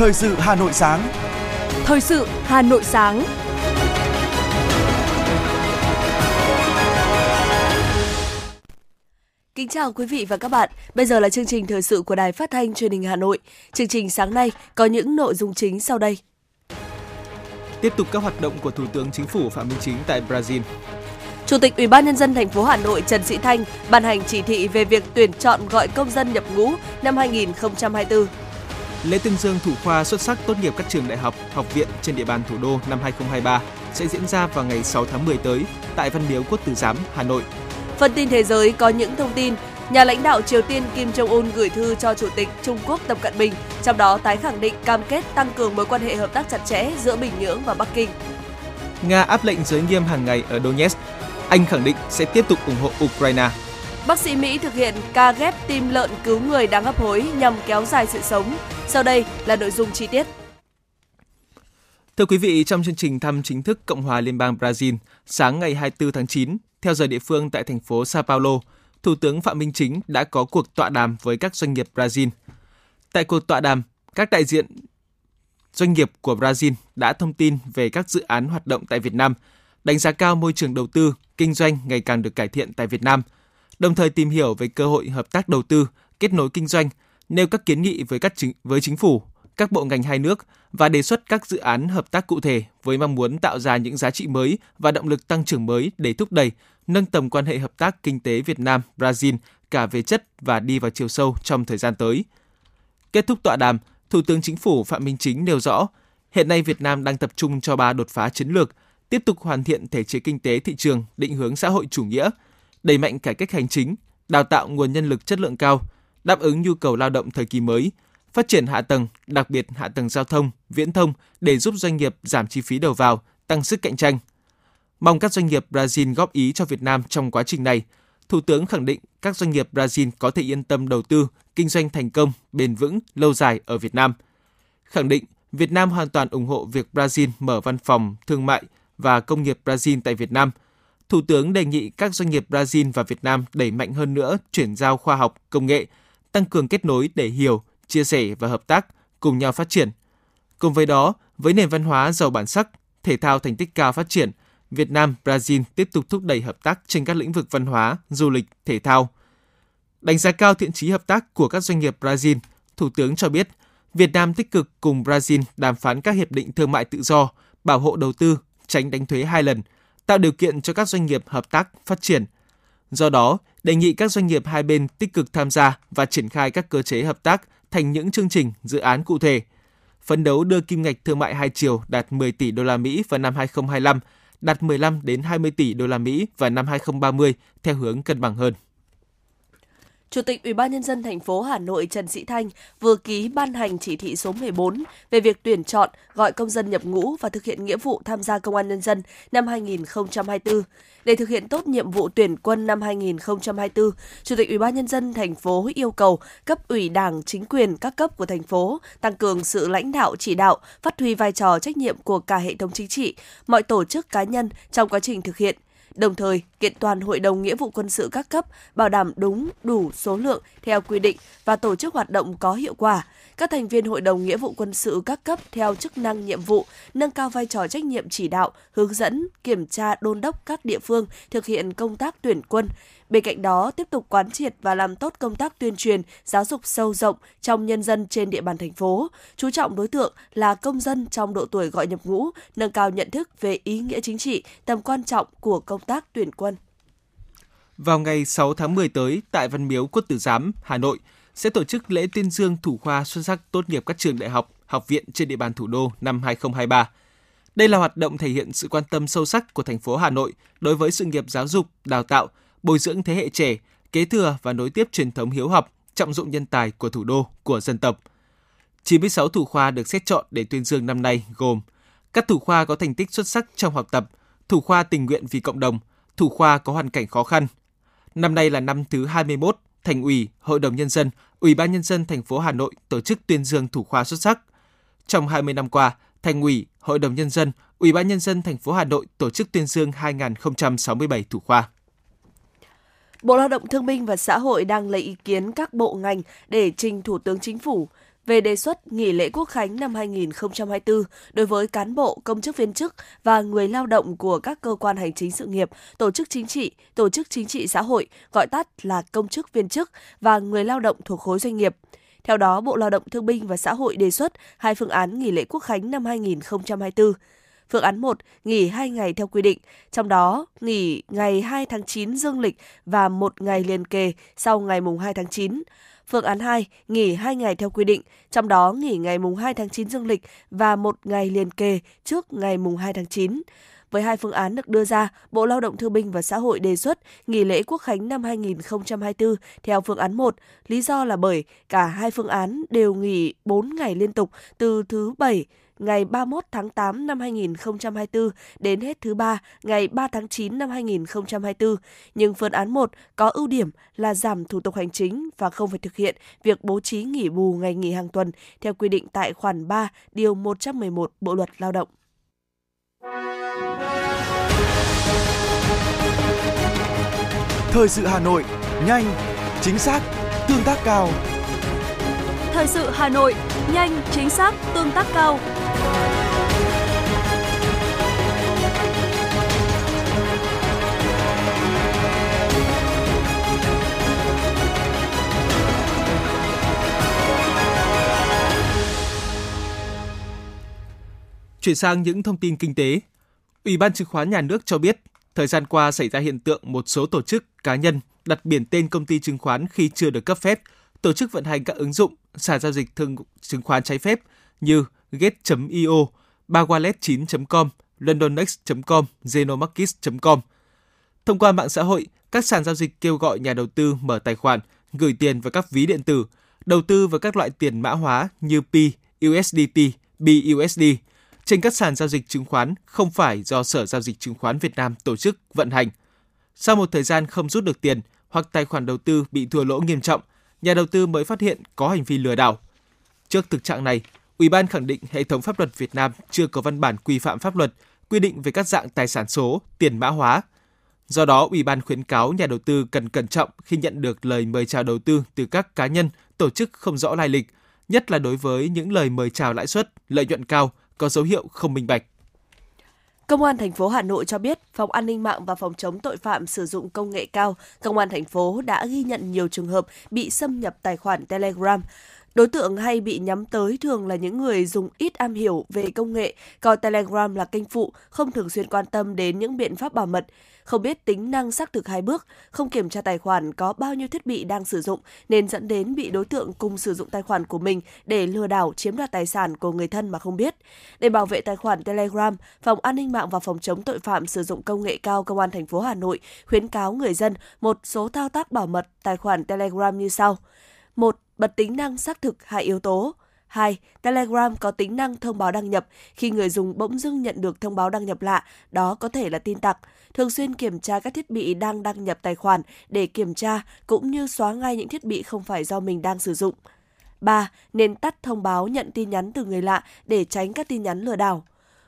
Thời sự Hà Nội sáng. Thời sự Hà Nội sáng. Kính chào quý vị và các bạn. Bây giờ là chương trình thời sự của Đài Phát thanh Truyền hình Hà Nội. Chương trình sáng nay có những nội dung chính sau đây. Tiếp tục các hoạt động của Thủ tướng Chính phủ Phạm Minh Chính tại Brazil. Chủ tịch Ủy ban nhân dân thành phố Hà Nội Trần Sĩ Thanh ban hành chỉ thị về việc tuyển chọn gọi công dân nhập ngũ năm 2024. Lễ tuyên dương thủ khoa xuất sắc tốt nghiệp các trường đại học, học viện trên địa bàn thủ đô năm 2023 sẽ diễn ra vào ngày 6 tháng 10 tới tại Văn Miếu Quốc Tử Giám, Hà Nội. Phần tin thế giới có những thông tin nhà lãnh đạo Triều Tiên Kim Jong Un gửi thư cho Chủ tịch Trung Quốc Tập Cận Bình, trong đó tái khẳng định cam kết tăng cường mối quan hệ hợp tác chặt chẽ giữa Bình Nhưỡng và Bắc Kinh. Nga áp lệnh giới nghiêm hàng ngày ở Donetsk. Anh khẳng định sẽ tiếp tục ủng hộ Ukraine. Bác sĩ Mỹ thực hiện ca ghép tim lợn cứu người đang hấp hối nhằm kéo dài sự sống. Sau đây là nội dung chi tiết. Thưa quý vị, trong chương trình thăm chính thức Cộng hòa Liên bang Brazil, sáng ngày 24 tháng 9, theo giờ địa phương tại thành phố Sao Paulo, Thủ tướng Phạm Minh Chính đã có cuộc tọa đàm với các doanh nghiệp Brazil. Tại cuộc tọa đàm, các đại diện doanh nghiệp của Brazil đã thông tin về các dự án hoạt động tại Việt Nam, đánh giá cao môi trường đầu tư, kinh doanh ngày càng được cải thiện tại Việt Nam, đồng thời tìm hiểu về cơ hội hợp tác đầu tư, kết nối kinh doanh, nêu các kiến nghị với các chính, với chính phủ, các bộ ngành hai nước và đề xuất các dự án hợp tác cụ thể với mong muốn tạo ra những giá trị mới và động lực tăng trưởng mới để thúc đẩy, nâng tầm quan hệ hợp tác kinh tế Việt Nam Brazil cả về chất và đi vào chiều sâu trong thời gian tới. Kết thúc tọa đàm, Thủ tướng Chính phủ Phạm Minh Chính nêu rõ, hiện nay Việt Nam đang tập trung cho ba đột phá chiến lược, tiếp tục hoàn thiện thể chế kinh tế thị trường, định hướng xã hội chủ nghĩa, đẩy mạnh cải cách hành chính, đào tạo nguồn nhân lực chất lượng cao, đáp ứng nhu cầu lao động thời kỳ mới, phát triển hạ tầng, đặc biệt hạ tầng giao thông, viễn thông để giúp doanh nghiệp giảm chi phí đầu vào, tăng sức cạnh tranh. Mong các doanh nghiệp Brazil góp ý cho Việt Nam trong quá trình này. Thủ tướng khẳng định các doanh nghiệp Brazil có thể yên tâm đầu tư, kinh doanh thành công, bền vững, lâu dài ở Việt Nam. Khẳng định Việt Nam hoàn toàn ủng hộ việc Brazil mở văn phòng thương mại và công nghiệp Brazil tại Việt Nam. Thủ tướng đề nghị các doanh nghiệp Brazil và Việt Nam đẩy mạnh hơn nữa chuyển giao khoa học, công nghệ, tăng cường kết nối để hiểu, chia sẻ và hợp tác, cùng nhau phát triển. Cùng với đó, với nền văn hóa giàu bản sắc, thể thao thành tích cao phát triển, Việt Nam, Brazil tiếp tục thúc đẩy hợp tác trên các lĩnh vực văn hóa, du lịch, thể thao. Đánh giá cao thiện trí hợp tác của các doanh nghiệp Brazil, Thủ tướng cho biết Việt Nam tích cực cùng Brazil đàm phán các hiệp định thương mại tự do, bảo hộ đầu tư, tránh đánh thuế hai lần, tạo điều kiện cho các doanh nghiệp hợp tác phát triển. Do đó, đề nghị các doanh nghiệp hai bên tích cực tham gia và triển khai các cơ chế hợp tác thành những chương trình, dự án cụ thể. Phấn đấu đưa kim ngạch thương mại hai chiều đạt 10 tỷ đô la Mỹ vào năm 2025, đạt 15 đến 20 tỷ đô la Mỹ vào năm 2030 theo hướng cân bằng hơn. Chủ tịch Ủy ban nhân dân thành phố Hà Nội Trần Sĩ Thanh vừa ký ban hành chỉ thị số 14 về việc tuyển chọn, gọi công dân nhập ngũ và thực hiện nghĩa vụ tham gia công an nhân dân năm 2024. Để thực hiện tốt nhiệm vụ tuyển quân năm 2024, Chủ tịch Ủy ban nhân dân thành phố yêu cầu cấp ủy Đảng, chính quyền các cấp của thành phố tăng cường sự lãnh đạo chỉ đạo, phát huy vai trò trách nhiệm của cả hệ thống chính trị, mọi tổ chức cá nhân trong quá trình thực hiện đồng thời kiện toàn Hội đồng Nghĩa vụ quân sự các cấp, bảo đảm đúng, đủ số lượng theo quy định và tổ chức hoạt động có hiệu quả. Các thành viên Hội đồng Nghĩa vụ quân sự các cấp theo chức năng nhiệm vụ, nâng cao vai trò trách nhiệm chỉ đạo, hướng dẫn, kiểm tra đôn đốc các địa phương thực hiện công tác tuyển quân, Bên cạnh đó, tiếp tục quán triệt và làm tốt công tác tuyên truyền, giáo dục sâu rộng trong nhân dân trên địa bàn thành phố, chú trọng đối tượng là công dân trong độ tuổi gọi nhập ngũ, nâng cao nhận thức về ý nghĩa chính trị, tầm quan trọng của công tác tuyển quân. Vào ngày 6 tháng 10 tới, tại Văn Miếu Quốc Tử Giám, Hà Nội, sẽ tổ chức lễ tuyên dương thủ khoa xuất sắc tốt nghiệp các trường đại học, học viện trên địa bàn thủ đô năm 2023. Đây là hoạt động thể hiện sự quan tâm sâu sắc của thành phố Hà Nội đối với sự nghiệp giáo dục, đào tạo, bồi dưỡng thế hệ trẻ, kế thừa và nối tiếp truyền thống hiếu học, trọng dụng nhân tài của thủ đô, của dân tộc. 96 thủ khoa được xét chọn để tuyên dương năm nay gồm các thủ khoa có thành tích xuất sắc trong học tập, thủ khoa tình nguyện vì cộng đồng, thủ khoa có hoàn cảnh khó khăn. Năm nay là năm thứ 21, Thành ủy, Hội đồng nhân dân, Ủy ban nhân dân thành phố Hà Nội tổ chức tuyên dương thủ khoa xuất sắc. Trong 20 năm qua, Thành ủy, Hội đồng nhân dân, Ủy ban nhân dân thành phố Hà Nội tổ chức tuyên dương 2067 thủ khoa. Bộ Lao động Thương binh và Xã hội đang lấy ý kiến các bộ ngành để trình Thủ tướng Chính phủ về đề xuất nghỉ lễ quốc khánh năm 2024 đối với cán bộ, công chức viên chức và người lao động của các cơ quan hành chính sự nghiệp, tổ chức chính trị, tổ chức chính trị xã hội, gọi tắt là công chức viên chức và người lao động thuộc khối doanh nghiệp. Theo đó, Bộ Lao động Thương binh và Xã hội đề xuất hai phương án nghỉ lễ quốc khánh năm 2024. Phương án 1 nghỉ 2 ngày theo quy định, trong đó nghỉ ngày 2 tháng 9 dương lịch và một ngày liền kề sau ngày mùng 2 tháng 9. Phương án 2 nghỉ 2 ngày theo quy định, trong đó nghỉ ngày mùng 2 tháng 9 dương lịch và một ngày liền kề trước ngày mùng 2 tháng 9. Với hai phương án được đưa ra, Bộ Lao động Thương binh và Xã hội đề xuất nghỉ lễ Quốc khánh năm 2024 theo phương án 1. Lý do là bởi cả hai phương án đều nghỉ 4 ngày liên tục từ thứ Bảy ngày 31 tháng 8 năm 2024 đến hết thứ ba ngày 3 tháng 9 năm 2024. Nhưng phương án 1 có ưu điểm là giảm thủ tục hành chính và không phải thực hiện việc bố trí nghỉ bù ngày nghỉ hàng tuần theo quy định tại khoản 3 điều 111 Bộ luật Lao động. Thời sự Hà Nội, nhanh, chính xác, tương tác cao. Thời sự Hà Nội, nhanh, chính xác, tương tác cao. Chuyển sang những thông tin kinh tế. Ủy ban chứng khoán nhà nước cho biết, thời gian qua xảy ra hiện tượng một số tổ chức, cá nhân đặt biển tên công ty chứng khoán khi chưa được cấp phép, tổ chức vận hành các ứng dụng, sàn giao dịch thương chứng khoán trái phép như Gate.io, Bagwallet9.com, LondonNext.com, Zenomarkets.com. Thông qua mạng xã hội, các sàn giao dịch kêu gọi nhà đầu tư mở tài khoản, gửi tiền vào các ví điện tử, đầu tư vào các loại tiền mã hóa như P, USDT, BUSD trên các sàn giao dịch chứng khoán không phải do Sở Giao dịch Chứng khoán Việt Nam tổ chức vận hành. Sau một thời gian không rút được tiền hoặc tài khoản đầu tư bị thua lỗ nghiêm trọng, nhà đầu tư mới phát hiện có hành vi lừa đảo. Trước thực trạng này, Ủy ban khẳng định hệ thống pháp luật Việt Nam chưa có văn bản quy phạm pháp luật quy định về các dạng tài sản số, tiền mã hóa. Do đó, Ủy ban khuyến cáo nhà đầu tư cần cẩn trọng khi nhận được lời mời chào đầu tư từ các cá nhân, tổ chức không rõ lai lịch, nhất là đối với những lời mời chào lãi suất, lợi nhuận cao, có dấu hiệu không minh bạch. Công an thành phố Hà Nội cho biết, Phòng An ninh mạng và Phòng chống tội phạm sử dụng công nghệ cao, Công an thành phố đã ghi nhận nhiều trường hợp bị xâm nhập tài khoản Telegram. Đối tượng hay bị nhắm tới thường là những người dùng ít am hiểu về công nghệ, coi Telegram là kênh phụ, không thường xuyên quan tâm đến những biện pháp bảo mật, không biết tính năng xác thực hai bước, không kiểm tra tài khoản có bao nhiêu thiết bị đang sử dụng nên dẫn đến bị đối tượng cùng sử dụng tài khoản của mình để lừa đảo chiếm đoạt tài sản của người thân mà không biết. Để bảo vệ tài khoản Telegram, Phòng An ninh mạng và Phòng chống tội phạm sử dụng công nghệ cao Công an thành phố Hà Nội khuyến cáo người dân một số thao tác bảo mật tài khoản Telegram như sau. 1 bật tính năng xác thực hai yếu tố. 2. Telegram có tính năng thông báo đăng nhập. Khi người dùng bỗng dưng nhận được thông báo đăng nhập lạ, đó có thể là tin tặc. Thường xuyên kiểm tra các thiết bị đang đăng nhập tài khoản để kiểm tra cũng như xóa ngay những thiết bị không phải do mình đang sử dụng. 3. Nên tắt thông báo nhận tin nhắn từ người lạ để tránh các tin nhắn lừa đảo.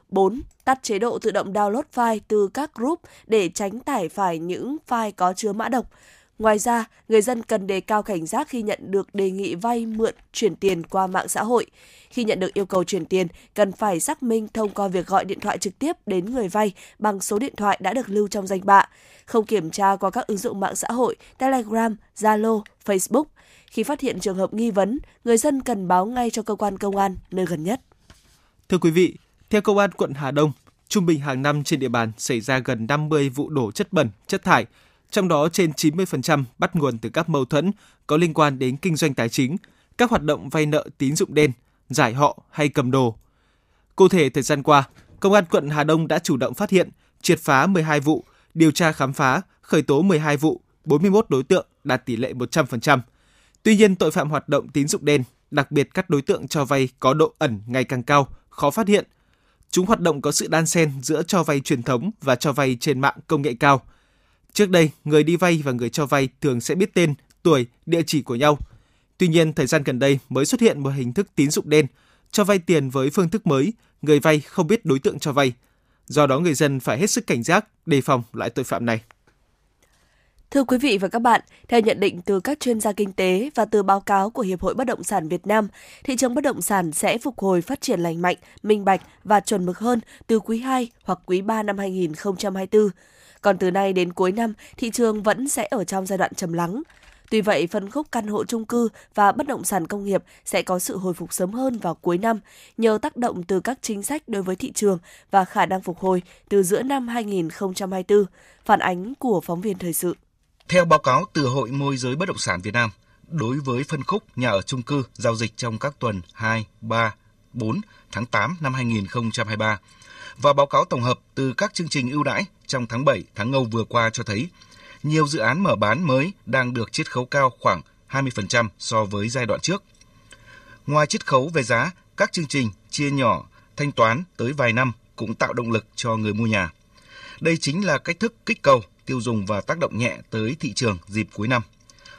4. Tắt chế độ tự động download file từ các group để tránh tải phải những file có chứa mã độc. Ngoài ra, người dân cần đề cao cảnh giác khi nhận được đề nghị vay mượn chuyển tiền qua mạng xã hội. Khi nhận được yêu cầu chuyển tiền, cần phải xác minh thông qua việc gọi điện thoại trực tiếp đến người vay bằng số điện thoại đã được lưu trong danh bạ, không kiểm tra qua các ứng dụng mạng xã hội, Telegram, Zalo, Facebook. Khi phát hiện trường hợp nghi vấn, người dân cần báo ngay cho cơ quan công an nơi gần nhất. Thưa quý vị, theo công an quận Hà Đông, trung bình hàng năm trên địa bàn xảy ra gần 50 vụ đổ chất bẩn, chất thải, trong đó trên 90% bắt nguồn từ các mâu thuẫn có liên quan đến kinh doanh tài chính, các hoạt động vay nợ tín dụng đen, giải họ hay cầm đồ. Cụ thể, thời gian qua, Công an quận Hà Đông đã chủ động phát hiện, triệt phá 12 vụ, điều tra khám phá, khởi tố 12 vụ, 41 đối tượng đạt tỷ lệ 100%. Tuy nhiên, tội phạm hoạt động tín dụng đen, đặc biệt các đối tượng cho vay có độ ẩn ngày càng cao, khó phát hiện. Chúng hoạt động có sự đan xen giữa cho vay truyền thống và cho vay trên mạng công nghệ cao – Trước đây, người đi vay và người cho vay thường sẽ biết tên, tuổi, địa chỉ của nhau. Tuy nhiên, thời gian gần đây mới xuất hiện một hình thức tín dụng đen, cho vay tiền với phương thức mới, người vay không biết đối tượng cho vay. Do đó người dân phải hết sức cảnh giác, đề phòng loại tội phạm này. Thưa quý vị và các bạn, theo nhận định từ các chuyên gia kinh tế và từ báo cáo của Hiệp hội Bất động sản Việt Nam, thị trường bất động sản sẽ phục hồi phát triển lành mạnh, minh bạch và chuẩn mực hơn từ quý 2 hoặc quý 3 năm 2024. Còn từ nay đến cuối năm, thị trường vẫn sẽ ở trong giai đoạn trầm lắng. Tuy vậy, phân khúc căn hộ trung cư và bất động sản công nghiệp sẽ có sự hồi phục sớm hơn vào cuối năm nhờ tác động từ các chính sách đối với thị trường và khả năng phục hồi từ giữa năm 2024. Phản ánh của phóng viên thời sự. Theo báo cáo từ Hội môi giới bất động sản Việt Nam, đối với phân khúc nhà ở trung cư giao dịch trong các tuần 2, 3, 4 tháng 8 năm 2023 và báo cáo tổng hợp từ các chương trình ưu đãi trong tháng 7 tháng Ngâu vừa qua cho thấy nhiều dự án mở bán mới đang được chiết khấu cao khoảng 20% so với giai đoạn trước. Ngoài chiết khấu về giá, các chương trình chia nhỏ thanh toán tới vài năm cũng tạo động lực cho người mua nhà. Đây chính là cách thức kích cầu tiêu dùng và tác động nhẹ tới thị trường dịp cuối năm.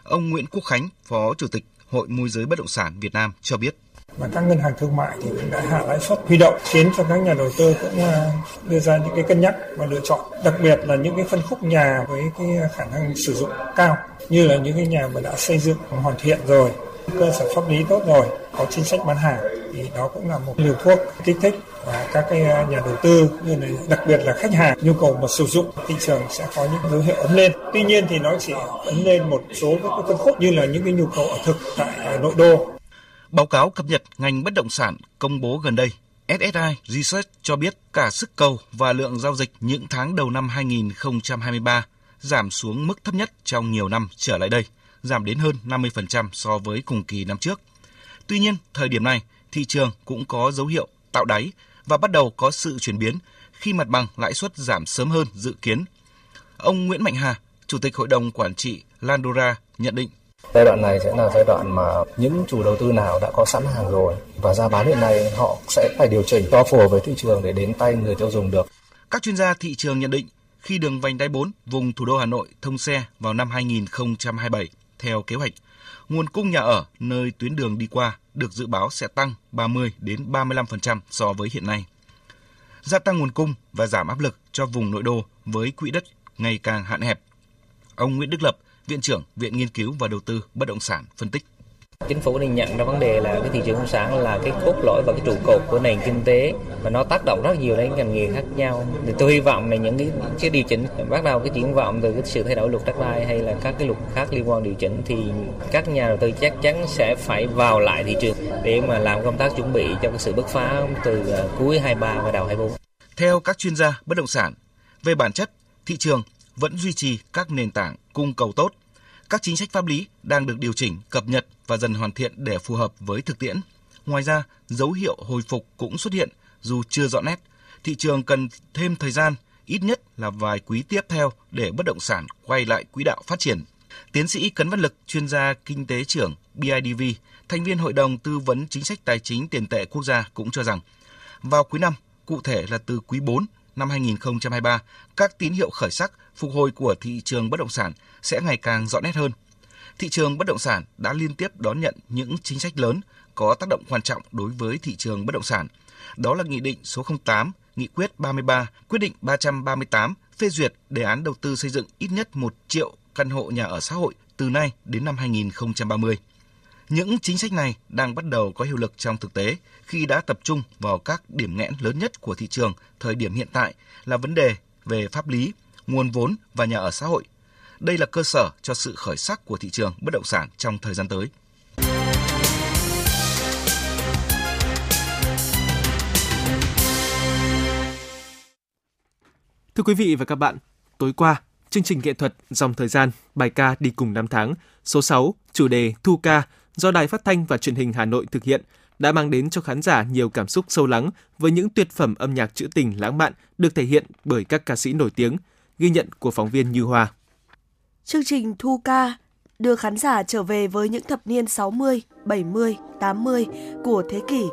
Ông Nguyễn Quốc Khánh, Phó Chủ tịch Hội môi giới bất động sản Việt Nam cho biết và các ngân hàng thương mại thì cũng đã hạ lãi suất huy động, khiến cho các nhà đầu tư cũng à, đưa ra những cái cân nhắc và lựa chọn. Đặc biệt là những cái phân khúc nhà với cái khả năng sử dụng cao, như là những cái nhà mà đã xây dựng hoàn thiện rồi, cơ sở pháp lý tốt rồi, có chính sách bán hàng, thì đó cũng là một liều thuốc kích thích và các cái à, nhà đầu tư như này đặc biệt là khách hàng, nhu cầu mà sử dụng, thị trường sẽ có những dấu hiệu ấn lên. Tuy nhiên thì nó chỉ ấn lên một số các phân khúc như là những cái nhu cầu ở thực tại nội đô. Báo cáo cập nhật ngành bất động sản công bố gần đây, SSI Research cho biết cả sức cầu và lượng giao dịch những tháng đầu năm 2023 giảm xuống mức thấp nhất trong nhiều năm trở lại đây, giảm đến hơn 50% so với cùng kỳ năm trước. Tuy nhiên, thời điểm này, thị trường cũng có dấu hiệu tạo đáy và bắt đầu có sự chuyển biến khi mặt bằng lãi suất giảm sớm hơn dự kiến. Ông Nguyễn Mạnh Hà, Chủ tịch Hội đồng Quản trị Landora nhận định Giai đoạn này sẽ là giai đoạn mà những chủ đầu tư nào đã có sẵn hàng rồi và giá bán hiện nay họ sẽ phải điều chỉnh cho phù hợp với thị trường để đến tay người tiêu dùng được. Các chuyên gia thị trường nhận định khi đường vành đai 4 vùng thủ đô Hà Nội thông xe vào năm 2027 theo kế hoạch, nguồn cung nhà ở nơi tuyến đường đi qua được dự báo sẽ tăng 30 đến 35% so với hiện nay. Gia tăng nguồn cung và giảm áp lực cho vùng nội đô với quỹ đất ngày càng hạn hẹp. Ông Nguyễn Đức Lập, Viện trưởng Viện Nghiên cứu và Đầu tư Bất động sản phân tích. Chính phủ nên nhận ra vấn đề là cái thị trường bất động sản là cái cốt lõi và cái trụ cột của nền kinh tế và nó tác động rất nhiều đến ngành nghề khác nhau. Thì tôi hy vọng là những cái, cái điều chỉnh bắt đầu cái triển vọng từ cái sự thay đổi luật đất đai hay là các cái luật khác liên quan điều chỉnh thì các nhà đầu tư chắc chắn sẽ phải vào lại thị trường để mà làm công tác chuẩn bị cho cái sự bứt phá từ à, cuối 23 và đầu 24. Theo các chuyên gia bất động sản, về bản chất, thị trường vẫn duy trì các nền tảng cung cầu tốt. Các chính sách pháp lý đang được điều chỉnh, cập nhật và dần hoàn thiện để phù hợp với thực tiễn. Ngoài ra, dấu hiệu hồi phục cũng xuất hiện dù chưa rõ nét. Thị trường cần thêm thời gian, ít nhất là vài quý tiếp theo để bất động sản quay lại quỹ đạo phát triển. Tiến sĩ Cấn Văn Lực, chuyên gia kinh tế trưởng BIDV, thành viên Hội đồng Tư vấn Chính sách Tài chính Tiền tệ Quốc gia cũng cho rằng, vào quý năm, cụ thể là từ quý 4 năm 2023, các tín hiệu khởi sắc phục hồi của thị trường bất động sản sẽ ngày càng rõ nét hơn. Thị trường bất động sản đã liên tiếp đón nhận những chính sách lớn có tác động quan trọng đối với thị trường bất động sản. Đó là Nghị định số 08, Nghị quyết 33, Quyết định 338 phê duyệt đề án đầu tư xây dựng ít nhất 1 triệu căn hộ nhà ở xã hội từ nay đến năm 2030. Những chính sách này đang bắt đầu có hiệu lực trong thực tế khi đã tập trung vào các điểm nghẽn lớn nhất của thị trường thời điểm hiện tại là vấn đề về pháp lý, nguồn vốn và nhà ở xã hội. Đây là cơ sở cho sự khởi sắc của thị trường bất động sản trong thời gian tới. Thưa quý vị và các bạn, tối qua, chương trình nghệ thuật Dòng Thời gian, bài ca đi cùng năm tháng, số 6, chủ đề Thu ca do Đài Phát thanh và Truyền hình Hà Nội thực hiện đã mang đến cho khán giả nhiều cảm xúc sâu lắng với những tuyệt phẩm âm nhạc trữ tình lãng mạn được thể hiện bởi các ca sĩ nổi tiếng, ghi nhận của phóng viên Như Hoa. Chương trình Thu ca đưa khán giả trở về với những thập niên 60, 70, 80 của thế kỷ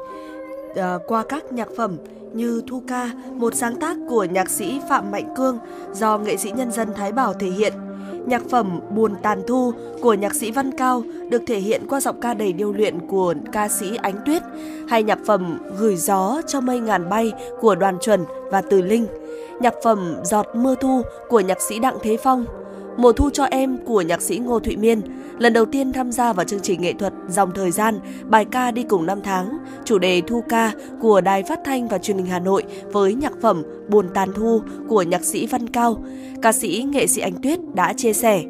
à, qua các nhạc phẩm như Thu ca, một sáng tác của nhạc sĩ Phạm Mạnh Cương do nghệ sĩ nhân dân Thái Bảo thể hiện – Nhạc phẩm Buồn tàn thu của nhạc sĩ Văn Cao được thể hiện qua giọng ca đầy điêu luyện của ca sĩ Ánh Tuyết, hay nhạc phẩm Gửi gió cho mây ngàn bay của Đoàn Chuẩn và Từ Linh, nhạc phẩm Giọt mưa thu của nhạc sĩ Đặng Thế Phong, Mùa thu cho em của nhạc sĩ Ngô Thụy Miên lần đầu tiên tham gia vào chương trình nghệ thuật Dòng Thời gian, bài ca đi cùng năm tháng, chủ đề thu ca của Đài Phát thanh và Truyền hình Hà Nội với nhạc phẩm Buồn tàn thu của nhạc sĩ Văn Cao. Ca sĩ nghệ sĩ Anh Tuyết đã chia sẻ.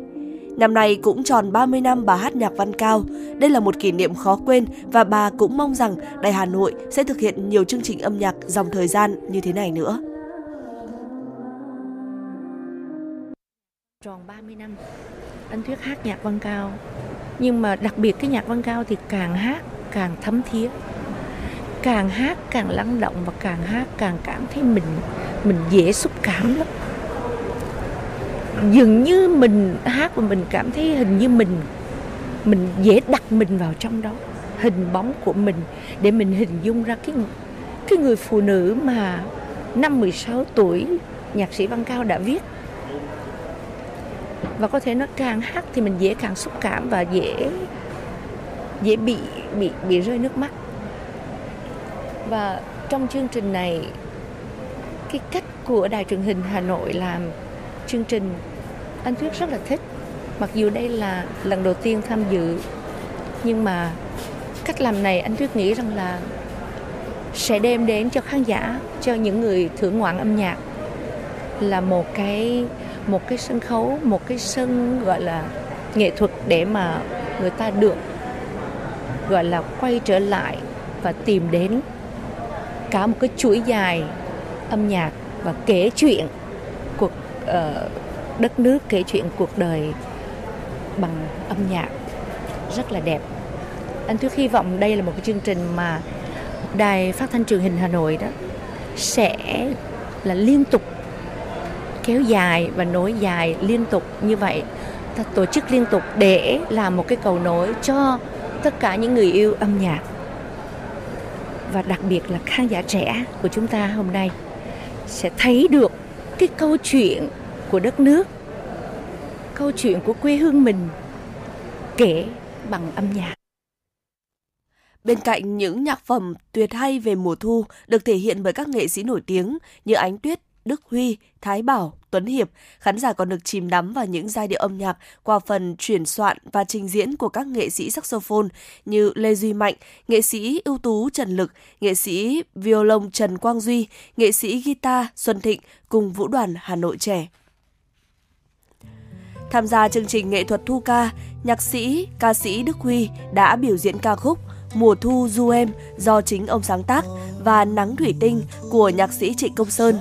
Năm nay cũng tròn 30 năm bà hát nhạc Văn Cao. Đây là một kỷ niệm khó quên và bà cũng mong rằng Đài Hà Nội sẽ thực hiện nhiều chương trình âm nhạc dòng thời gian như thế này nữa. Tròn 30 năm, anh Thuyết hát nhạc Văn Cao. Nhưng mà đặc biệt cái nhạc Văn Cao thì càng hát càng thấm thía. Càng hát càng lắng động và càng hát càng cảm thấy mình mình dễ xúc cảm lắm dường như mình hát và mình cảm thấy hình như mình mình dễ đặt mình vào trong đó hình bóng của mình để mình hình dung ra cái cái người phụ nữ mà năm 16 tuổi nhạc sĩ Văn Cao đã viết và có thể nó càng hát thì mình dễ càng xúc cảm và dễ dễ bị bị bị rơi nước mắt. Và trong chương trình này, cái cách của đài truyền hình Hà Nội làm chương trình, anh Thuyết rất là thích. Mặc dù đây là lần đầu tiên tham dự, nhưng mà cách làm này anh Thuyết nghĩ rằng là sẽ đem đến cho khán giả, cho những người thưởng ngoạn âm nhạc là một cái một cái sân khấu một cái sân gọi là nghệ thuật để mà người ta được gọi là quay trở lại và tìm đến cả một cái chuỗi dài âm nhạc và kể chuyện cuộc uh, đất nước kể chuyện cuộc đời bằng âm nhạc rất là đẹp. Anh Thuyết hy vọng đây là một cái chương trình mà đài phát thanh truyền hình Hà Nội đó sẽ là liên tục kéo dài và nối dài liên tục như vậy. Tổ chức liên tục để làm một cái cầu nối cho tất cả những người yêu âm nhạc. Và đặc biệt là khán giả trẻ của chúng ta hôm nay sẽ thấy được cái câu chuyện của đất nước câu chuyện của quê hương mình kể bằng âm nhạc. Bên cạnh những nhạc phẩm tuyệt hay về mùa thu được thể hiện bởi các nghệ sĩ nổi tiếng như Ánh Tuyết, Đức Huy, Thái Bảo, Tuấn Hiệp, khán giả còn được chìm đắm vào những giai điệu âm nhạc qua phần chuyển soạn và trình diễn của các nghệ sĩ saxophone như Lê Duy Mạnh, nghệ sĩ ưu tú Trần Lực, nghệ sĩ violon Trần Quang Duy, nghệ sĩ guitar Xuân Thịnh cùng vũ đoàn Hà Nội trẻ. Tham gia chương trình nghệ thuật thu ca, nhạc sĩ, ca sĩ Đức Huy đã biểu diễn ca khúc Mùa thu du em do chính ông sáng tác và Nắng thủy tinh của nhạc sĩ Trịnh Công Sơn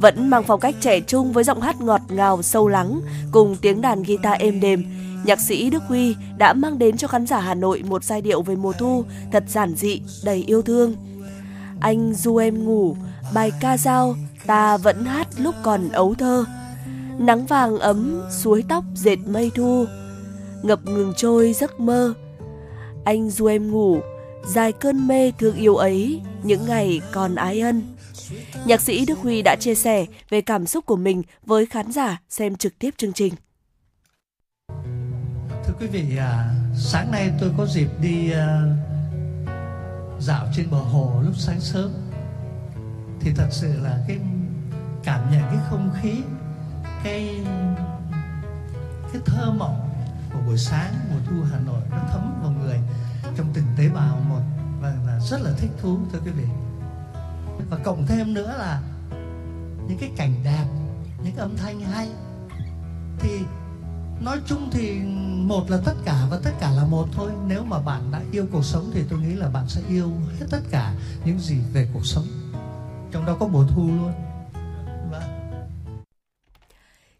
vẫn mang phong cách trẻ trung với giọng hát ngọt ngào sâu lắng cùng tiếng đàn guitar êm đềm. Nhạc sĩ Đức Huy đã mang đến cho khán giả Hà Nội một giai điệu về mùa thu thật giản dị, đầy yêu thương. Anh du em ngủ, bài ca dao, ta vẫn hát lúc còn ấu thơ. Nắng vàng ấm, suối tóc dệt mây thu, ngập ngừng trôi giấc mơ. Anh du em ngủ, dài cơn mê thương yêu ấy, những ngày còn ái ân. Nhạc sĩ Đức Huy đã chia sẻ về cảm xúc của mình với khán giả xem trực tiếp chương trình. Thưa quý vị, à, sáng nay tôi có dịp đi à, dạo trên bờ hồ lúc sáng sớm. Thì thật sự là cái cảm nhận cái không khí cái cái thơ mộng của buổi sáng mùa thu Hà Nội nó thấm vào người trong từng tế bào một. Và là rất là thích thú thưa quý vị và cộng thêm nữa là những cái cảnh đẹp, những âm thanh hay. Thì nói chung thì một là tất cả và tất cả là một thôi. Nếu mà bạn đã yêu cuộc sống thì tôi nghĩ là bạn sẽ yêu hết tất cả những gì về cuộc sống. Trong đó có mùa thu luôn.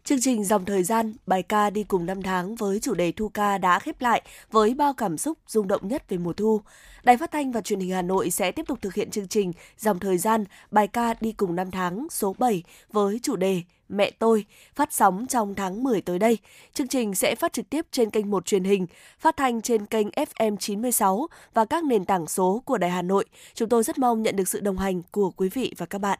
Chương trình Dòng Thời gian, bài ca đi cùng năm tháng với chủ đề thu ca đã khép lại với bao cảm xúc rung động nhất về mùa thu. Đài Phát thanh và Truyền hình Hà Nội sẽ tiếp tục thực hiện chương trình Dòng Thời gian, bài ca đi cùng năm tháng số 7 với chủ đề Mẹ tôi, phát sóng trong tháng 10 tới đây. Chương trình sẽ phát trực tiếp trên kênh 1 truyền hình, phát thanh trên kênh FM 96 và các nền tảng số của Đài Hà Nội. Chúng tôi rất mong nhận được sự đồng hành của quý vị và các bạn.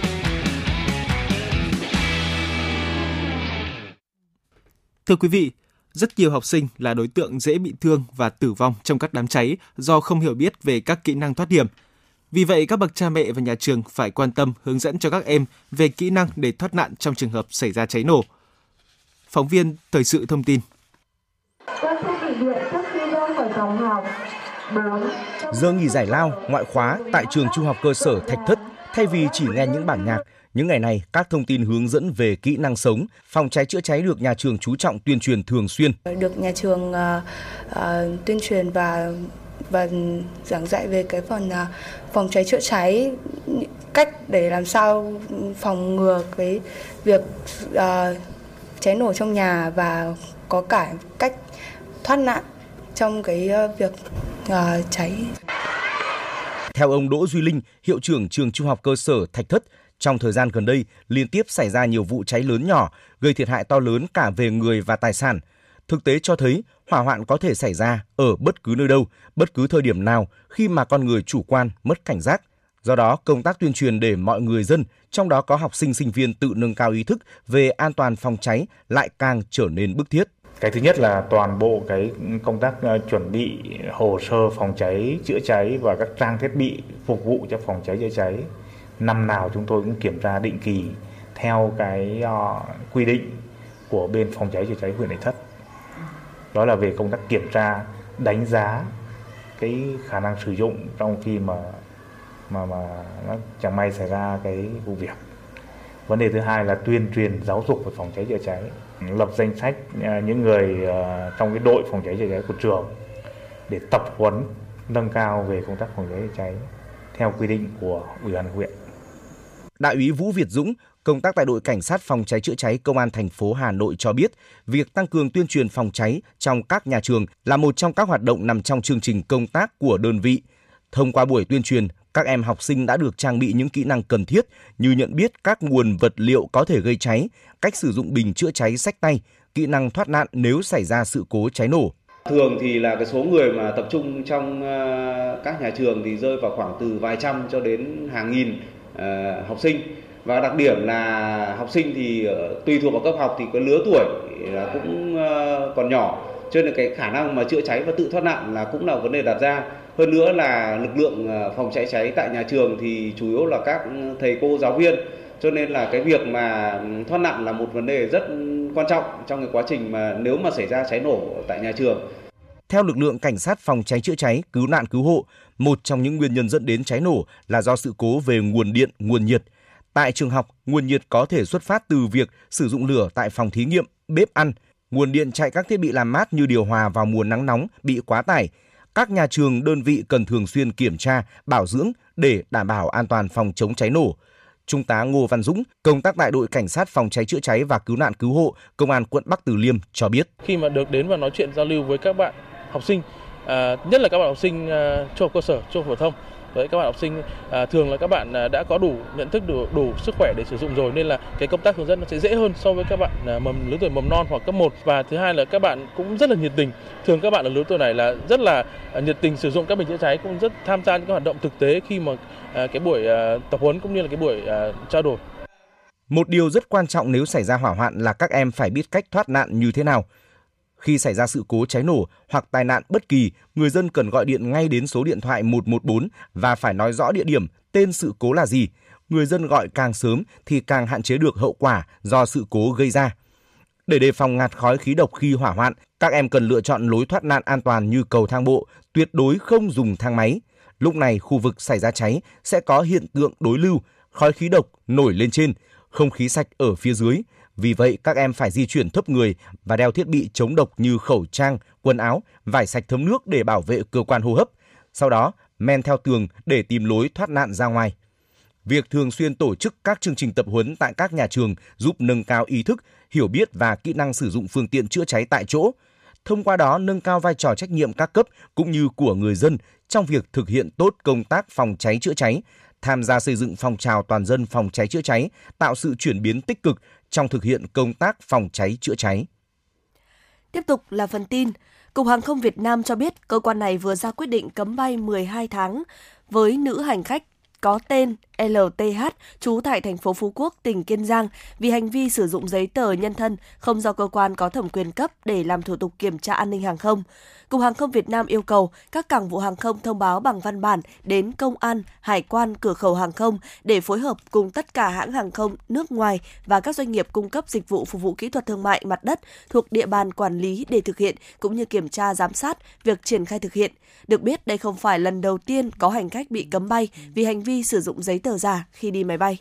Thưa quý vị, rất nhiều học sinh là đối tượng dễ bị thương và tử vong trong các đám cháy do không hiểu biết về các kỹ năng thoát hiểm. Vì vậy, các bậc cha mẹ và nhà trường phải quan tâm hướng dẫn cho các em về kỹ năng để thoát nạn trong trường hợp xảy ra cháy nổ. Phóng viên Thời sự thông tin. Giờ nghỉ giải lao, ngoại khóa tại trường trung học cơ sở Thạch Thất, thay vì chỉ nghe những bản nhạc, những ngày này, các thông tin hướng dẫn về kỹ năng sống, phòng cháy chữa cháy được nhà trường chú trọng tuyên truyền thường xuyên. Được nhà trường uh, uh, tuyên truyền và và giảng dạy về cái phần uh, phòng cháy chữa cháy cách để làm sao phòng ngừa cái việc uh, cháy nổ trong nhà và có cả cách thoát nạn trong cái uh, việc uh, cháy. Theo ông Đỗ Duy Linh, hiệu trưởng trường trung học cơ sở Thạch Thất, trong thời gian gần đây, liên tiếp xảy ra nhiều vụ cháy lớn nhỏ, gây thiệt hại to lớn cả về người và tài sản. Thực tế cho thấy hỏa hoạn có thể xảy ra ở bất cứ nơi đâu, bất cứ thời điểm nào khi mà con người chủ quan, mất cảnh giác. Do đó, công tác tuyên truyền để mọi người dân, trong đó có học sinh sinh viên tự nâng cao ý thức về an toàn phòng cháy lại càng trở nên bức thiết. Cái thứ nhất là toàn bộ cái công tác ờ, chuẩn bị hồ sơ phòng cháy, chữa cháy và các trang thiết bị phục vụ cho phòng cháy chữa cháy năm nào chúng tôi cũng kiểm tra định kỳ theo cái uh, quy định của bên phòng cháy chữa cháy huyện Thạch Thất. Đó là về công tác kiểm tra, đánh giá cái khả năng sử dụng trong khi mà mà mà nó chẳng may xảy ra cái vụ việc. Vấn đề thứ hai là tuyên truyền giáo dục về phòng cháy chữa cháy, lập danh sách à, những người à, trong cái đội phòng cháy chữa cháy của trường để tập huấn nâng cao về công tác phòng cháy chữa cháy theo quy định của ủy ban huyện. Đại úy Vũ Việt Dũng, công tác tại đội cảnh sát phòng cháy chữa cháy công an thành phố Hà Nội cho biết, việc tăng cường tuyên truyền phòng cháy trong các nhà trường là một trong các hoạt động nằm trong chương trình công tác của đơn vị. Thông qua buổi tuyên truyền, các em học sinh đã được trang bị những kỹ năng cần thiết như nhận biết các nguồn vật liệu có thể gây cháy, cách sử dụng bình chữa cháy sách tay, kỹ năng thoát nạn nếu xảy ra sự cố cháy nổ. Thường thì là cái số người mà tập trung trong ờ, các nhà trường thì rơi vào khoảng từ vài trăm cho đến hàng nghìn ờ, học sinh và đặc điểm là học sinh thì ờ, tùy thuộc vào cấp học thì cái lứa tuổi là cũng còn nhỏ cho nên cái khả năng mà chữa cháy và tự thoát nạn là cũng là vấn đề đặt ra hơn nữa là lực lượng ờ, phòng cháy cháy tại nhà trường thì chủ yếu là các thầy cô giáo viên cho nên là cái việc mà ừ, thoát nạn là một vấn đề rất quan trọng trong cái quá trình mà nếu mà xảy ra cháy nổ tại nhà trường theo lực lượng cảnh sát phòng cháy chữa cháy, cứu nạn cứu hộ, một trong những nguyên nhân dẫn đến cháy nổ là do sự cố về nguồn điện, nguồn nhiệt. Tại trường học, nguồn nhiệt có thể xuất phát từ việc sử dụng lửa tại phòng thí nghiệm, bếp ăn. Nguồn điện chạy các thiết bị làm mát như điều hòa vào mùa nắng nóng bị quá tải. Các nhà trường, đơn vị cần thường xuyên kiểm tra, bảo dưỡng để đảm bảo an toàn phòng chống cháy nổ. Trung tá Ngô Văn Dũng, công tác tại đội cảnh sát phòng cháy chữa cháy và cứu nạn cứu hộ, công an quận Bắc Từ Liêm cho biết. Khi mà được đến và nói chuyện giao lưu với các bạn học sinh à, nhất là các bạn học sinh à, trung học cơ sở trung học phổ thông với các bạn học sinh à, thường là các bạn à, đã có đủ nhận thức đủ đủ sức khỏe để sử dụng rồi nên là cái công tác hướng dẫn nó sẽ dễ hơn so với các bạn à, mầm lứa tuổi mầm non hoặc cấp 1 và thứ hai là các bạn cũng rất là nhiệt tình. Thường các bạn ở lứa tuổi này là rất là à, nhiệt tình sử dụng các bình chữa cháy cũng rất tham gia những cái hoạt động thực tế khi mà à, cái buổi à, tập huấn cũng như là cái buổi à, trao đổi. Một điều rất quan trọng nếu xảy ra hỏa hoạn là các em phải biết cách thoát nạn như thế nào. Khi xảy ra sự cố cháy nổ hoặc tai nạn bất kỳ, người dân cần gọi điện ngay đến số điện thoại 114 và phải nói rõ địa điểm, tên sự cố là gì. Người dân gọi càng sớm thì càng hạn chế được hậu quả do sự cố gây ra. Để đề phòng ngạt khói khí độc khi hỏa hoạn, các em cần lựa chọn lối thoát nạn an toàn như cầu thang bộ, tuyệt đối không dùng thang máy. Lúc này khu vực xảy ra cháy sẽ có hiện tượng đối lưu, khói khí độc nổi lên trên, không khí sạch ở phía dưới, vì vậy, các em phải di chuyển thấp người và đeo thiết bị chống độc như khẩu trang, quần áo, vải sạch thấm nước để bảo vệ cơ quan hô hấp. Sau đó, men theo tường để tìm lối thoát nạn ra ngoài. Việc thường xuyên tổ chức các chương trình tập huấn tại các nhà trường giúp nâng cao ý thức, hiểu biết và kỹ năng sử dụng phương tiện chữa cháy tại chỗ. Thông qua đó nâng cao vai trò trách nhiệm các cấp cũng như của người dân trong việc thực hiện tốt công tác phòng cháy chữa cháy, tham gia xây dựng phong trào toàn dân phòng cháy chữa cháy, tạo sự chuyển biến tích cực trong thực hiện công tác phòng cháy chữa cháy. Tiếp tục là phần tin. Cục Hàng không Việt Nam cho biết cơ quan này vừa ra quyết định cấm bay 12 tháng với nữ hành khách có tên LTH, trú tại thành phố Phú Quốc, tỉnh Kiên Giang, vì hành vi sử dụng giấy tờ nhân thân không do cơ quan có thẩm quyền cấp để làm thủ tục kiểm tra an ninh hàng không. Cục Hàng không Việt Nam yêu cầu các cảng vụ hàng không thông báo bằng văn bản đến công an, hải quan, cửa khẩu hàng không để phối hợp cùng tất cả hãng hàng không nước ngoài và các doanh nghiệp cung cấp dịch vụ phục vụ kỹ thuật thương mại mặt đất thuộc địa bàn quản lý để thực hiện cũng như kiểm tra giám sát việc triển khai thực hiện. Được biết đây không phải lần đầu tiên có hành khách bị cấm bay vì hành vi sử dụng giấy tờ giả khi đi máy bay.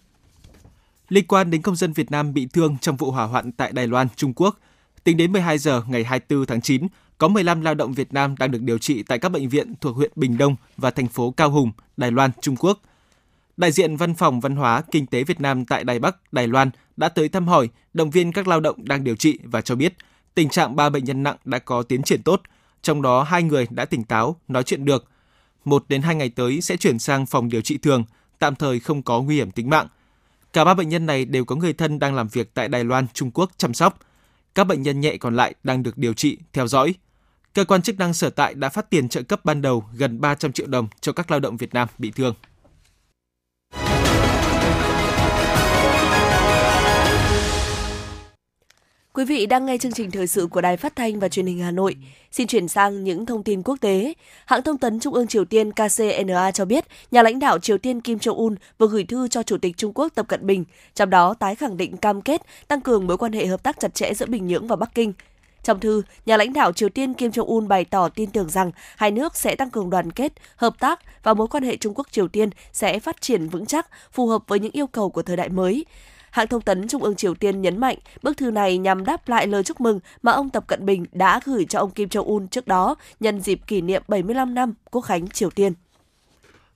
Liên quan đến công dân Việt Nam bị thương trong vụ hỏa hoạn tại Đài Loan, Trung Quốc, tính đến 12 giờ ngày 24 tháng 9, có 15 lao động Việt Nam đang được điều trị tại các bệnh viện thuộc huyện Bình Đông và thành phố Cao Hùng, Đài Loan, Trung Quốc. Đại diện Văn phòng Văn hóa Kinh tế Việt Nam tại Đài Bắc, Đài Loan đã tới thăm hỏi, động viên các lao động đang điều trị và cho biết tình trạng ba bệnh nhân nặng đã có tiến triển tốt, trong đó hai người đã tỉnh táo, nói chuyện được. Một đến hai ngày tới sẽ chuyển sang phòng điều trị thường, tạm thời không có nguy hiểm tính mạng. Cả ba bệnh nhân này đều có người thân đang làm việc tại Đài Loan, Trung Quốc chăm sóc. Các bệnh nhân nhẹ còn lại đang được điều trị, theo dõi. Cơ quan chức năng sở tại đã phát tiền trợ cấp ban đầu gần 300 triệu đồng cho các lao động Việt Nam bị thương. Quý vị đang nghe chương trình thời sự của Đài Phát thanh và Truyền hình Hà Nội. Xin chuyển sang những thông tin quốc tế. Hãng thông tấn Trung ương Triều Tiên KCNA cho biết, nhà lãnh đạo Triều Tiên Kim Jong-un vừa gửi thư cho Chủ tịch Trung Quốc Tập Cận Bình, trong đó tái khẳng định cam kết tăng cường mối quan hệ hợp tác chặt chẽ giữa Bình Nhưỡng và Bắc Kinh. Trong thư, nhà lãnh đạo Triều Tiên Kim Jong-un bày tỏ tin tưởng rằng hai nước sẽ tăng cường đoàn kết, hợp tác và mối quan hệ Trung Quốc-Triều Tiên sẽ phát triển vững chắc, phù hợp với những yêu cầu của thời đại mới. Hãng thông tấn Trung ương Triều Tiên nhấn mạnh bức thư này nhằm đáp lại lời chúc mừng mà ông Tập Cận Bình đã gửi cho ông Kim Jong-un trước đó nhân dịp kỷ niệm 75 năm Quốc khánh Triều Tiên.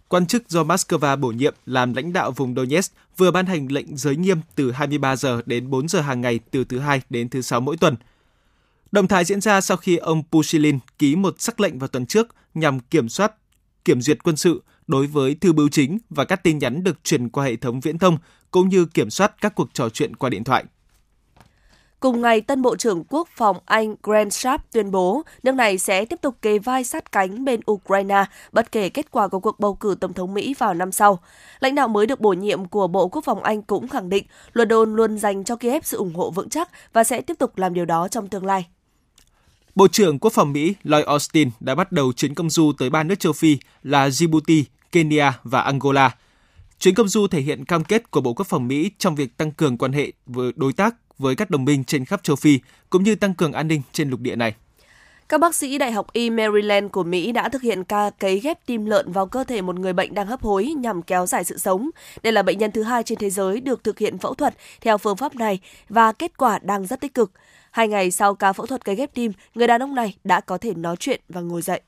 Quan chức do Moscow bổ nhiệm làm lãnh đạo vùng Donetsk vừa ban hành lệnh giới nghiêm từ 23 giờ đến 4 giờ hàng ngày từ thứ hai đến thứ sáu mỗi tuần. Động thái diễn ra sau khi ông Pushilin ký một sắc lệnh vào tuần trước nhằm kiểm soát kiểm duyệt quân sự đối với thư bưu chính và các tin nhắn được truyền qua hệ thống viễn thông cũng như kiểm soát các cuộc trò chuyện qua điện thoại. Cùng ngày, tân Bộ trưởng Quốc phòng Anh Grant Sharp tuyên bố nước này sẽ tiếp tục kề vai sát cánh bên Ukraine bất kể kết quả của cuộc bầu cử Tổng thống Mỹ vào năm sau. Lãnh đạo mới được bổ nhiệm của Bộ Quốc phòng Anh cũng khẳng định London luôn dành cho Kiev sự ủng hộ vững chắc và sẽ tiếp tục làm điều đó trong tương lai. Bộ trưởng Quốc phòng Mỹ Lloyd Austin đã bắt đầu chuyến công du tới ba nước châu Phi là Djibouti, Kenya và Angola. Chuyến công du thể hiện cam kết của Bộ Quốc phòng Mỹ trong việc tăng cường quan hệ với đối tác với các đồng minh trên khắp châu Phi, cũng như tăng cường an ninh trên lục địa này. Các bác sĩ Đại học E Maryland của Mỹ đã thực hiện ca cấy ghép tim lợn vào cơ thể một người bệnh đang hấp hối nhằm kéo dài sự sống. Đây là bệnh nhân thứ hai trên thế giới được thực hiện phẫu thuật theo phương pháp này và kết quả đang rất tích cực. Hai ngày sau ca phẫu thuật cấy ghép tim, người đàn ông này đã có thể nói chuyện và ngồi dậy.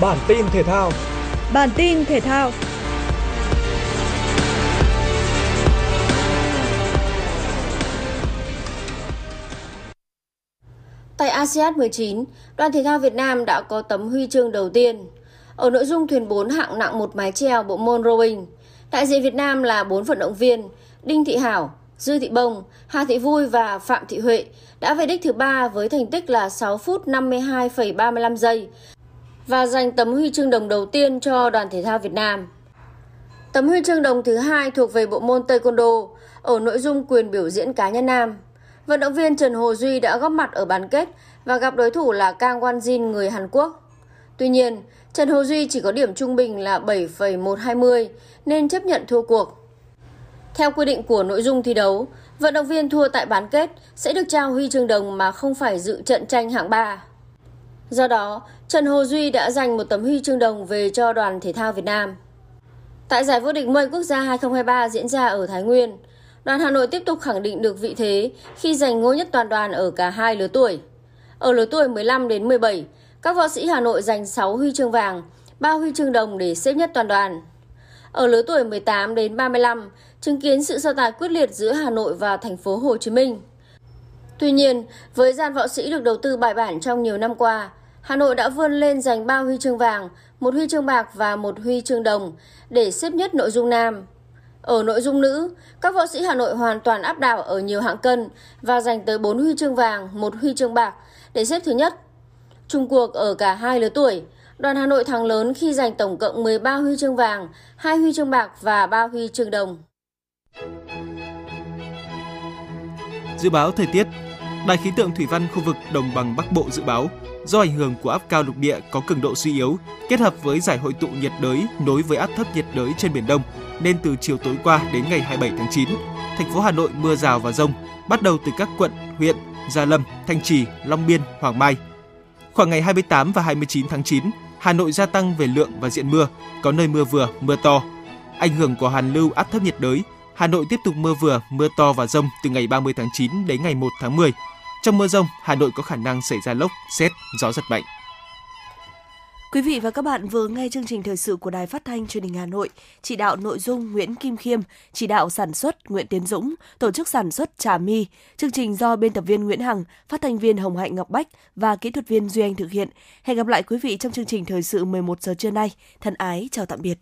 Bản tin thể thao. Bản tin thể thao. Tại ASEAN 19, đoàn thể thao Việt Nam đã có tấm huy chương đầu tiên. Ở nội dung thuyền 4 hạng nặng một mái treo bộ môn rowing, đại diện Việt Nam là 4 vận động viên Đinh Thị Hảo, Dư Thị Bông, Hà Thị Vui và Phạm Thị Huệ đã về đích thứ ba với thành tích là 6 phút 52,35 giây và giành tấm huy chương đồng đầu tiên cho đoàn thể thao Việt Nam. Tấm huy chương đồng thứ hai thuộc về bộ môn Taekwondo ở nội dung quyền biểu diễn cá nhân nam. Vận động viên Trần Hồ Duy đã góp mặt ở bán kết và gặp đối thủ là Kang Wan Jin người Hàn Quốc. Tuy nhiên, Trần Hồ Duy chỉ có điểm trung bình là 7,120 nên chấp nhận thua cuộc. Theo quy định của nội dung thi đấu, vận động viên thua tại bán kết sẽ được trao huy chương đồng mà không phải dự trận tranh hạng 3. Do đó, Trần Hồ Duy đã giành một tấm huy chương đồng về cho đoàn thể thao Việt Nam. Tại giải vô địch mây quốc gia 2023 diễn ra ở Thái Nguyên, đoàn Hà Nội tiếp tục khẳng định được vị thế khi giành ngôi nhất toàn đoàn ở cả hai lứa tuổi. Ở lứa tuổi 15 đến 17, các võ sĩ Hà Nội giành 6 huy chương vàng, 3 huy chương đồng để xếp nhất toàn đoàn. Ở lứa tuổi 18 đến 35, chứng kiến sự so tài quyết liệt giữa Hà Nội và thành phố Hồ Chí Minh. Tuy nhiên, với gian võ sĩ được đầu tư bài bản trong nhiều năm qua, Hà Nội đã vươn lên giành 3 huy chương vàng, một huy chương bạc và một huy chương đồng để xếp nhất nội dung nam. Ở nội dung nữ, các võ sĩ Hà Nội hoàn toàn áp đảo ở nhiều hạng cân và giành tới 4 huy chương vàng, một huy chương bạc để xếp thứ nhất. Trung cuộc ở cả hai lứa tuổi, đoàn Hà Nội thắng lớn khi giành tổng cộng 13 huy chương vàng, 2 huy chương bạc và 3 huy chương đồng. Dự báo thời tiết Đài khí tượng thủy văn khu vực Đồng bằng Bắc Bộ dự báo do ảnh hưởng của áp cao lục địa có cường độ suy yếu kết hợp với giải hội tụ nhiệt đới nối với áp thấp nhiệt đới trên biển Đông nên từ chiều tối qua đến ngày 27 tháng 9, thành phố Hà Nội mưa rào và rông bắt đầu từ các quận, huyện Gia Lâm, Thanh Trì, Long Biên, Hoàng Mai. Khoảng ngày 28 và 29 tháng 9, Hà Nội gia tăng về lượng và diện mưa, có nơi mưa vừa, mưa to. Ảnh hưởng của hàn lưu áp thấp nhiệt đới, Hà Nội tiếp tục mưa vừa, mưa to và rông từ ngày 30 tháng 9 đến ngày 1 tháng 10. Trong mưa rông, Hà Nội có khả năng xảy ra lốc, xét, gió giật mạnh. Quý vị và các bạn vừa nghe chương trình thời sự của Đài Phát thanh Truyền hình Hà Nội, chỉ đạo nội dung Nguyễn Kim Khiêm, chỉ đạo sản xuất Nguyễn Tiến Dũng, tổ chức sản xuất Trà My. Chương trình do biên tập viên Nguyễn Hằng, phát thanh viên Hồng Hạnh Ngọc Bách và kỹ thuật viên Duy Anh thực hiện. Hẹn gặp lại quý vị trong chương trình thời sự 11 giờ trưa nay. Thân ái chào tạm biệt.